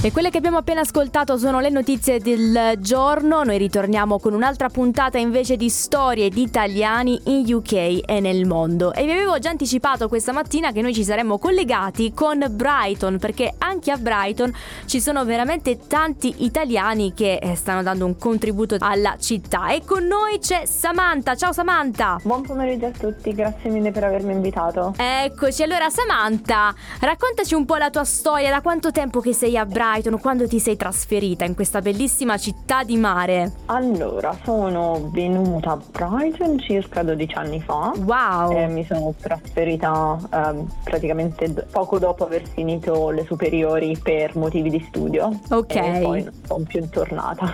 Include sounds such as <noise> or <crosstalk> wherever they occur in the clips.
E quelle che abbiamo appena ascoltato sono le notizie del giorno. Noi ritorniamo con un'altra puntata invece di storie di italiani in UK e nel mondo. E vi avevo già anticipato questa mattina che noi ci saremmo collegati con Brighton, perché anche a Brighton ci sono veramente tanti italiani che eh, stanno dando un contributo alla città. E con noi c'è Samantha. Ciao Samantha! Buon pomeriggio a tutti, grazie mille per avermi invitato. Eccoci, allora Samantha, raccontaci un po' la tua storia, da quanto tempo che sei a Brighton? Brighton quando ti sei trasferita in questa bellissima città di mare? Allora, sono venuta a Brighton circa 12 anni fa. Wow! E mi sono trasferita eh, praticamente poco dopo aver finito le superiori per motivi di studio. Ok. E poi non sono più tornata.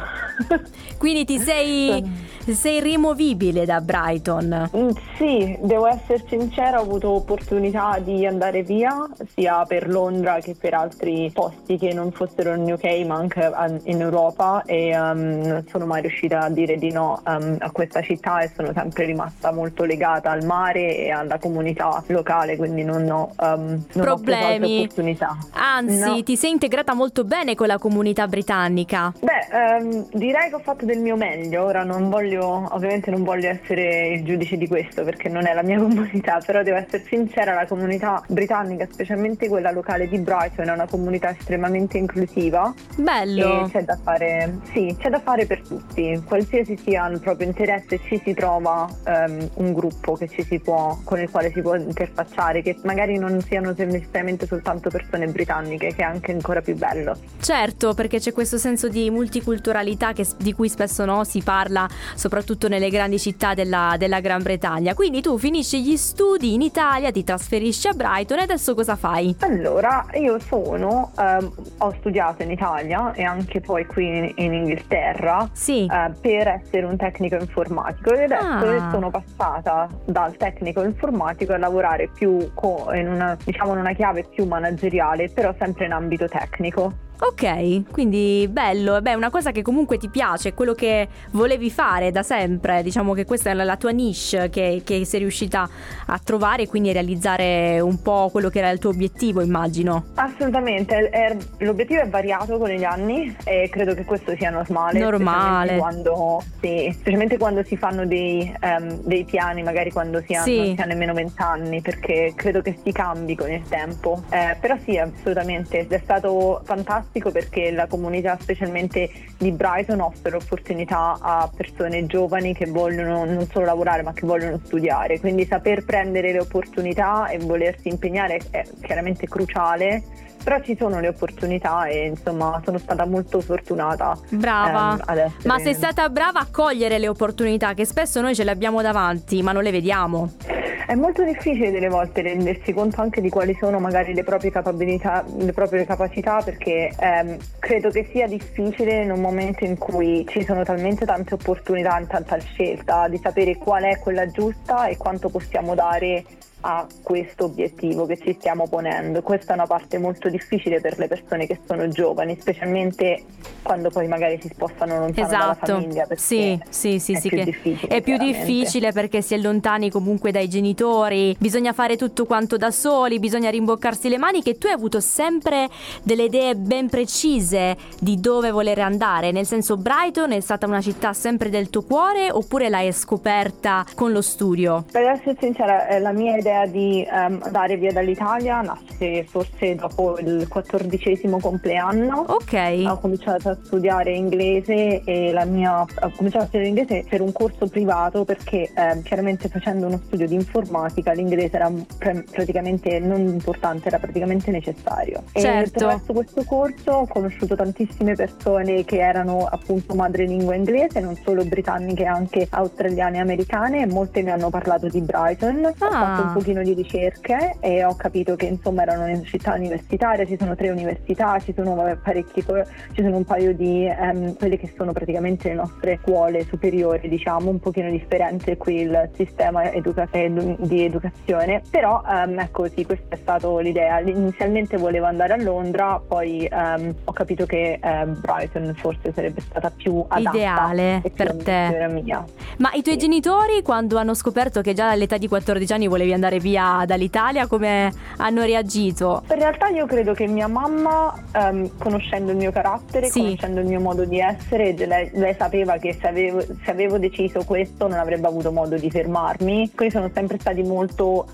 <laughs> Quindi ti sei sei rimovibile da Brighton? Mm, sì, devo essere sincera, ho avuto opportunità di andare via sia per Londra che per altri posti che non fossero in UK ma anche in Europa e um, non sono mai riuscita a dire di no um, a questa città e sono sempre rimasta molto legata al mare e alla comunità locale, quindi non ho, um, non problemi. Ho opportunità. Anzi, no. ti sei integrata molto bene con la comunità britannica. Beh, direi che ho fatto del mio meglio, ora non voglio voglio, ovviamente non voglio essere il giudice di questo perché non è la mia <laughs> comunità, però devo essere sincera, la comunità britannica, specialmente quella locale di Brighton, è una comunità estremamente inclusiva. Bello! E c'è da fare, sì, c'è da fare per tutti, qualsiasi sia il proprio interesse ci si trova um, un gruppo può, con il quale si può interfacciare, che magari non siano necessariamente soltanto persone britanniche, che è anche ancora più bello. Certo, perché c'è questo senso di multiculturalità che, di cui spesso no, si parla soprattutto nelle grandi città della, della Gran Bretagna. Quindi tu finisci gli studi in Italia, ti trasferisci a Brighton e adesso cosa fai? Allora, io sono, ehm, ho studiato in Italia e anche poi qui in, in Inghilterra sì. eh, per essere un tecnico informatico e adesso ah. sono passata dal tecnico informatico a lavorare più co- in, una, diciamo, in una chiave più manageriale, però sempre in ambito tecnico. Ok, quindi bello, beh, una cosa che comunque ti piace, quello che volevi fare da sempre, diciamo che questa è la tua niche che, che sei riuscita a trovare e quindi a realizzare un po' quello che era il tuo obiettivo, immagino. Assolutamente, è, l'obiettivo è variato con gli anni e credo che questo sia normale. Normale. Specialmente quando, sì, specialmente quando si fanno dei, um, dei, piani, magari quando si, hanno, sì. si ha nemmeno vent'anni, perché credo che si cambi con il tempo. Eh, però sì, assolutamente, è stato fantastico fantastico perché la comunità specialmente di Brighton offre opportunità a persone giovani che vogliono non solo lavorare ma che vogliono studiare, quindi saper prendere le opportunità e volersi impegnare è chiaramente cruciale però ci sono le opportunità e insomma sono stata molto fortunata. Brava, ehm, ma sei stata brava a cogliere le opportunità che spesso noi ce le abbiamo davanti ma non le vediamo. È molto difficile delle volte rendersi conto anche di quali sono magari le proprie capabilità, le proprie capacità, perché ehm, credo che sia difficile in un momento in cui ci sono talmente tante opportunità, tanta scelta, di sapere qual è quella giusta e quanto possiamo dare a questo obiettivo che ci stiamo ponendo. Questa è una parte molto difficile per le persone che sono giovani, specialmente quando poi magari si spostano lontano esatto. dalla famiglia. Sì, sì, sì, è sì, più difficile. È più difficile perché si è lontani comunque dai genitori, bisogna fare tutto quanto da soli, bisogna rimboccarsi le maniche. Tu hai avuto sempre delle idee ben precise di dove voler andare, nel senso Brighton è stata una città sempre del tuo cuore oppure l'hai scoperta con lo studio? Per essere sincera, la mia idea l'idea di um, andare via dall'Italia nasce forse dopo il quattordicesimo compleanno. Ok. Ho cominciato a studiare inglese e la mia ho cominciato a studiare inglese per un corso privato perché eh, chiaramente facendo uno studio di informatica l'inglese era pre- praticamente non importante, era praticamente necessario. Certo. E attraverso questo corso ho conosciuto tantissime persone che erano appunto madrelingua inglese, non solo britanniche, anche australiane e americane e molte mi hanno parlato di Brighton. Ah. Ho fatto un pochino di ricerche e ho capito che insomma erano una città universitaria, ci sono tre università, ci sono parecchi, ci sono un paio di um, quelle che sono praticamente le nostre scuole superiori, diciamo, un pochino differente qui il sistema educa- di educazione, però um, ecco sì, questa è stata l'idea. Inizialmente volevo andare a Londra, poi um, ho capito che Brighton forse sarebbe stata più adatta ideale per te. Mia. Ma i tuoi sì. genitori quando hanno scoperto che già all'età di 14 anni volevi andare andare via dall'Italia? Come hanno reagito? In realtà io credo che mia mamma, um, conoscendo il mio carattere, sì. conoscendo il mio modo di essere, lei, lei sapeva che se avevo, se avevo, deciso questo non avrebbe avuto modo di fermarmi. Quindi sono sempre stati molto,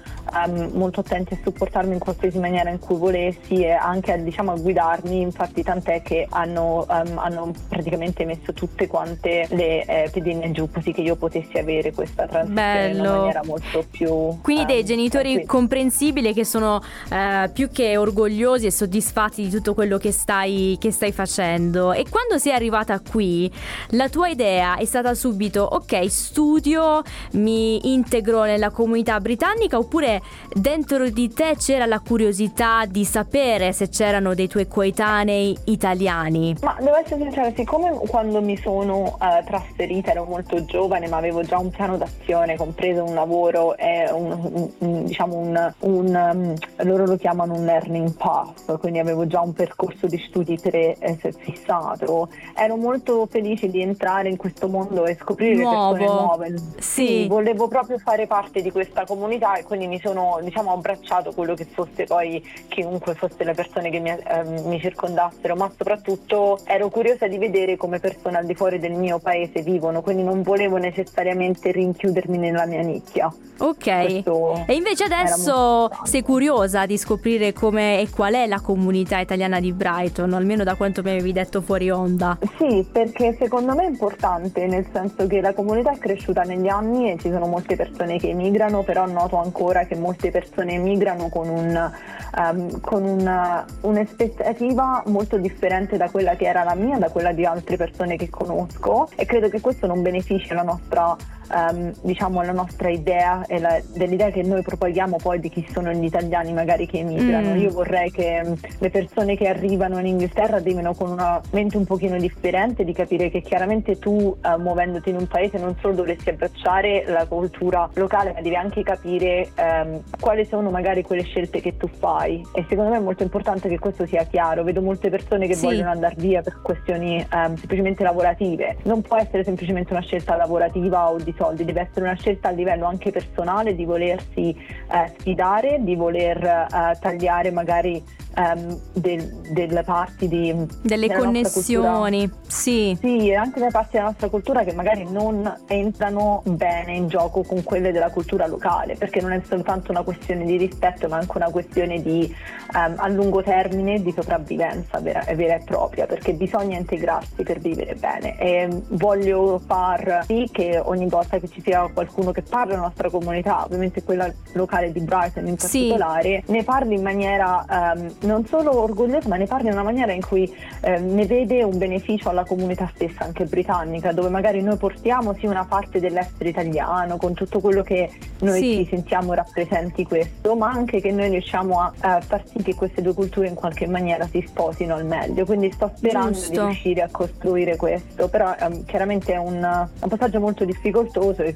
um, molto attenti a supportarmi in qualsiasi maniera in cui volessi e anche a, diciamo, a guidarmi. Infatti tant'è che hanno, um, hanno praticamente messo tutte quante le eh, pedine giù così che io potessi avere questa transizione Bello. in maniera molto più... Quindi dei genitori comprensibili che sono eh, più che orgogliosi e soddisfatti di tutto quello che stai, che stai facendo. E quando sei arrivata qui, la tua idea è stata subito, ok, studio, mi integro nella comunità britannica oppure dentro di te c'era la curiosità di sapere se c'erano dei tuoi coetanei italiani? Ma devo essere sincera, siccome quando mi sono uh, trasferita ero molto giovane ma avevo già un piano d'azione, compreso un lavoro e un, un, un diciamo un, un um, loro lo chiamano un learning path, quindi avevo già un percorso di studi pre- fissato. Ero molto felice di entrare in questo mondo e scoprire Nuovo. persone nuove. Sì. sì. volevo proprio fare parte di questa comunità e quindi mi sono diciamo abbracciato quello che fosse poi chiunque fosse le persone che mi, eh, mi circondassero, ma soprattutto ero curiosa di vedere come persone al di fuori del mio paese vivono, quindi non volevo necessariamente rinchiudermi nella mia nicchia. Ok. Questo e invece adesso sei curiosa di scoprire come e qual è la comunità italiana di Brighton, almeno da quanto mi avevi detto fuori onda. Sì, perché secondo me è importante, nel senso che la comunità è cresciuta negli anni e ci sono molte persone che emigrano, però noto ancora che molte persone emigrano con, un, um, con una, un'aspettativa molto differente da quella che era la mia, da quella di altre persone che conosco e credo che questo non beneficia la nostra um, diciamo la nostra idea e la, dell'idea che noi propaghiamo poi di chi sono gli italiani magari che emigrano. Mm. Io vorrei che um, le persone che arrivano in Inghilterra arrivino con una mente un pochino differente, di capire che chiaramente tu uh, muovendoti in un paese non solo dovresti abbracciare la cultura locale, ma devi anche capire um, quali sono magari quelle scelte che tu fai. E secondo me è molto importante che questo sia chiaro. Vedo molte persone che sì. vogliono andare via per questioni um, semplicemente lavorative. Non può essere semplicemente una scelta lavorativa o di soldi, deve essere una scelta a livello anche personale di volersi eh, sfidare, di voler eh, tagliare magari um, del, delle parti di delle connessioni, sì. Sì, anche delle parti della nostra cultura che magari non entrano bene in gioco con quelle della cultura locale, perché non è soltanto una questione di rispetto, ma anche una questione di um, a lungo termine di sopravvivenza vera, vera, e propria, perché bisogna integrarsi per vivere bene. E voglio far sì che ogni volta che ci sia qualcuno che parla della nostra comunità, ovviamente quella locale di Brighton in particolare, sì. ne parli in maniera um, non solo orgoglioso, ma ne parla in una maniera in cui eh, ne vede un beneficio alla comunità stessa, anche britannica, dove magari noi portiamo sì una parte dell'essere italiano, con tutto quello che noi sì. ci sentiamo rappresenti questo, ma anche che noi riusciamo a, a, far sì che queste due culture in qualche maniera si sposino al meglio. Quindi sto sperando Giusto. di riuscire a costruire questo, però ehm, chiaramente è un, un passaggio molto difficoltoso e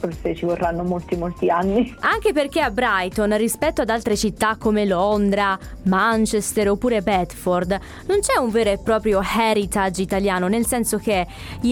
forse ci vorranno molti molti anni. Anche perché a Brighton, rispetto ad altre città come Londra, Manchester oppure Bedford, non c'è un vero e proprio heritage italiano, nel senso che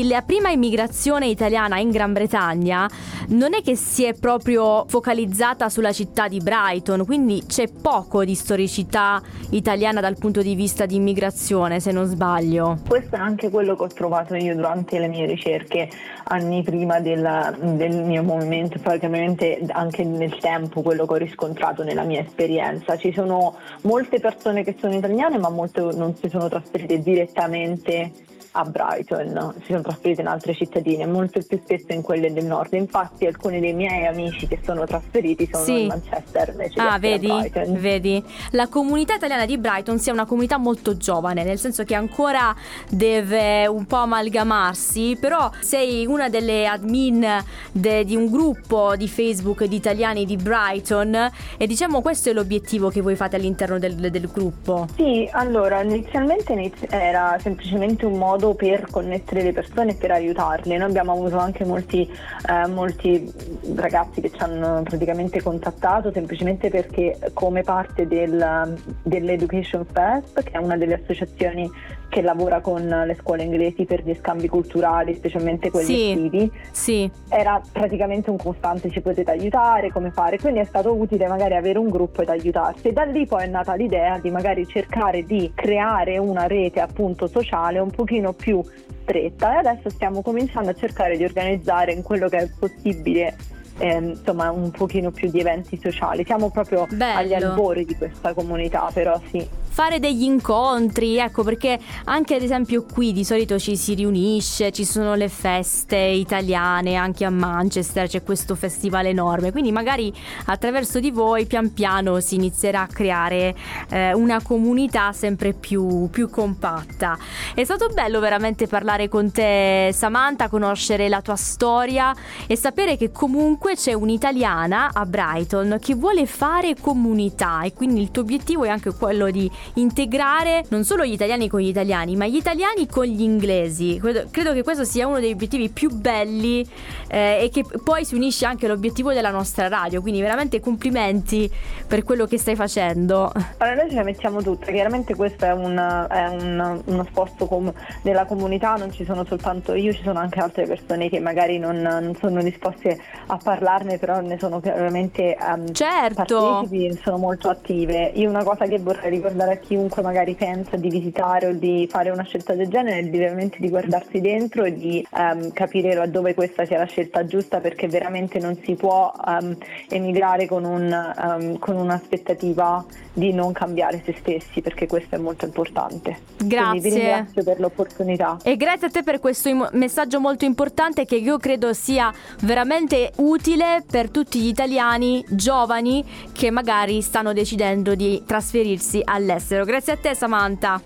la prima immigrazione italiana in Gran Bretagna non è che si è proprio focalizzata sulla città di Brighton, quindi c'è poco di storicità italiana dal punto di vista di immigrazione, se non sbaglio. Questo è anche quello che ho trovato io durante le mie ricerche anni prima della, del mio movimento, poi ovviamente anche nel tempo quello che ho riscontrato nella mia esperienza. Ci sono molte persone che sono italiane ma molte non si sono trasferite direttamente a Brighton, si sono trasferite in altre cittadine, molto più spesso in quelle del nord. Infatti alcuni dei miei amici che sono trasferiti sono sì. in Manchester invece ah, vedi, vedi, la comunità italiana di Brighton sia una comunità molto giovane, nel senso che ancora deve un po' amalgamarsi, però sei una delle admin de, di un gruppo di Facebook di italiani di Brighton e diciamo questo è l'obiettivo che voi fate all'interno del, del gruppo. Sì, allora inizialmente era semplicemente un modo modo per connettere le persone e per aiutarle. Noi abbiamo avuto anche molti, eh, molti ragazzi che ci hanno praticamente contattato semplicemente perché come parte del, dell'Education Fest, che è una delle associazioni che lavora con le scuole inglesi per gli scambi culturali, specialmente quelli sì, estivi, sì. era praticamente un costante, ci potete aiutare, come fare, quindi è stato utile magari avere un gruppo ed aiutarsi e da lì poi è nata l'idea di magari cercare di creare una rete appunto sociale un pochino più stretta e adesso stiamo cominciando a cercare di organizzare in quello che è possibile eh, insomma un pochino più di eventi sociali. Siamo proprio Bello. agli albori di questa comunità, però sì fare degli incontri, ecco perché anche ad esempio qui di solito ci si riunisce, ci sono le feste italiane, anche a Manchester c'è questo festival enorme, quindi magari attraverso di voi pian piano si inizierà a creare eh, una comunità sempre più, più compatta. È stato bello veramente parlare con te Samantha, conoscere la tua storia e sapere che comunque c'è un'italiana a Brighton che vuole fare comunità e quindi il tuo obiettivo è anche quello di integrare non solo gli italiani con gli italiani, ma gli italiani con gli inglesi. Credo che questo sia uno degli obiettivi più belli eh, e che poi si unisce anche all'obiettivo della nostra radio. Quindi veramente complimenti per quello che stai facendo. Allora, noi ce la mettiamo tutte, chiaramente questo è, un, è un, uno sforzo com- della comunità, non ci sono soltanto io, ci sono anche altre persone che magari non, non sono disposte a parlarne, però ne sono veramente um, certo. partecipi, sono molto attive. Io una cosa che vorrei ricordare chiunque magari pensa di visitare o di fare una scelta del genere è di veramente di guardarsi dentro e di um, capire laddove questa sia la scelta giusta perché veramente non si può um, emigrare con, un, um, con, un'aspettativa di non cambiare se stessi perché questo è molto importante. Grazie. Quindi vi ringrazio per l'opportunità. E grazie a te per questo im- messaggio molto importante che io credo sia veramente utile per tutti gli italiani giovani che magari stanno decidendo di trasferirsi all'estero all'estero. Grazie a te Samantha.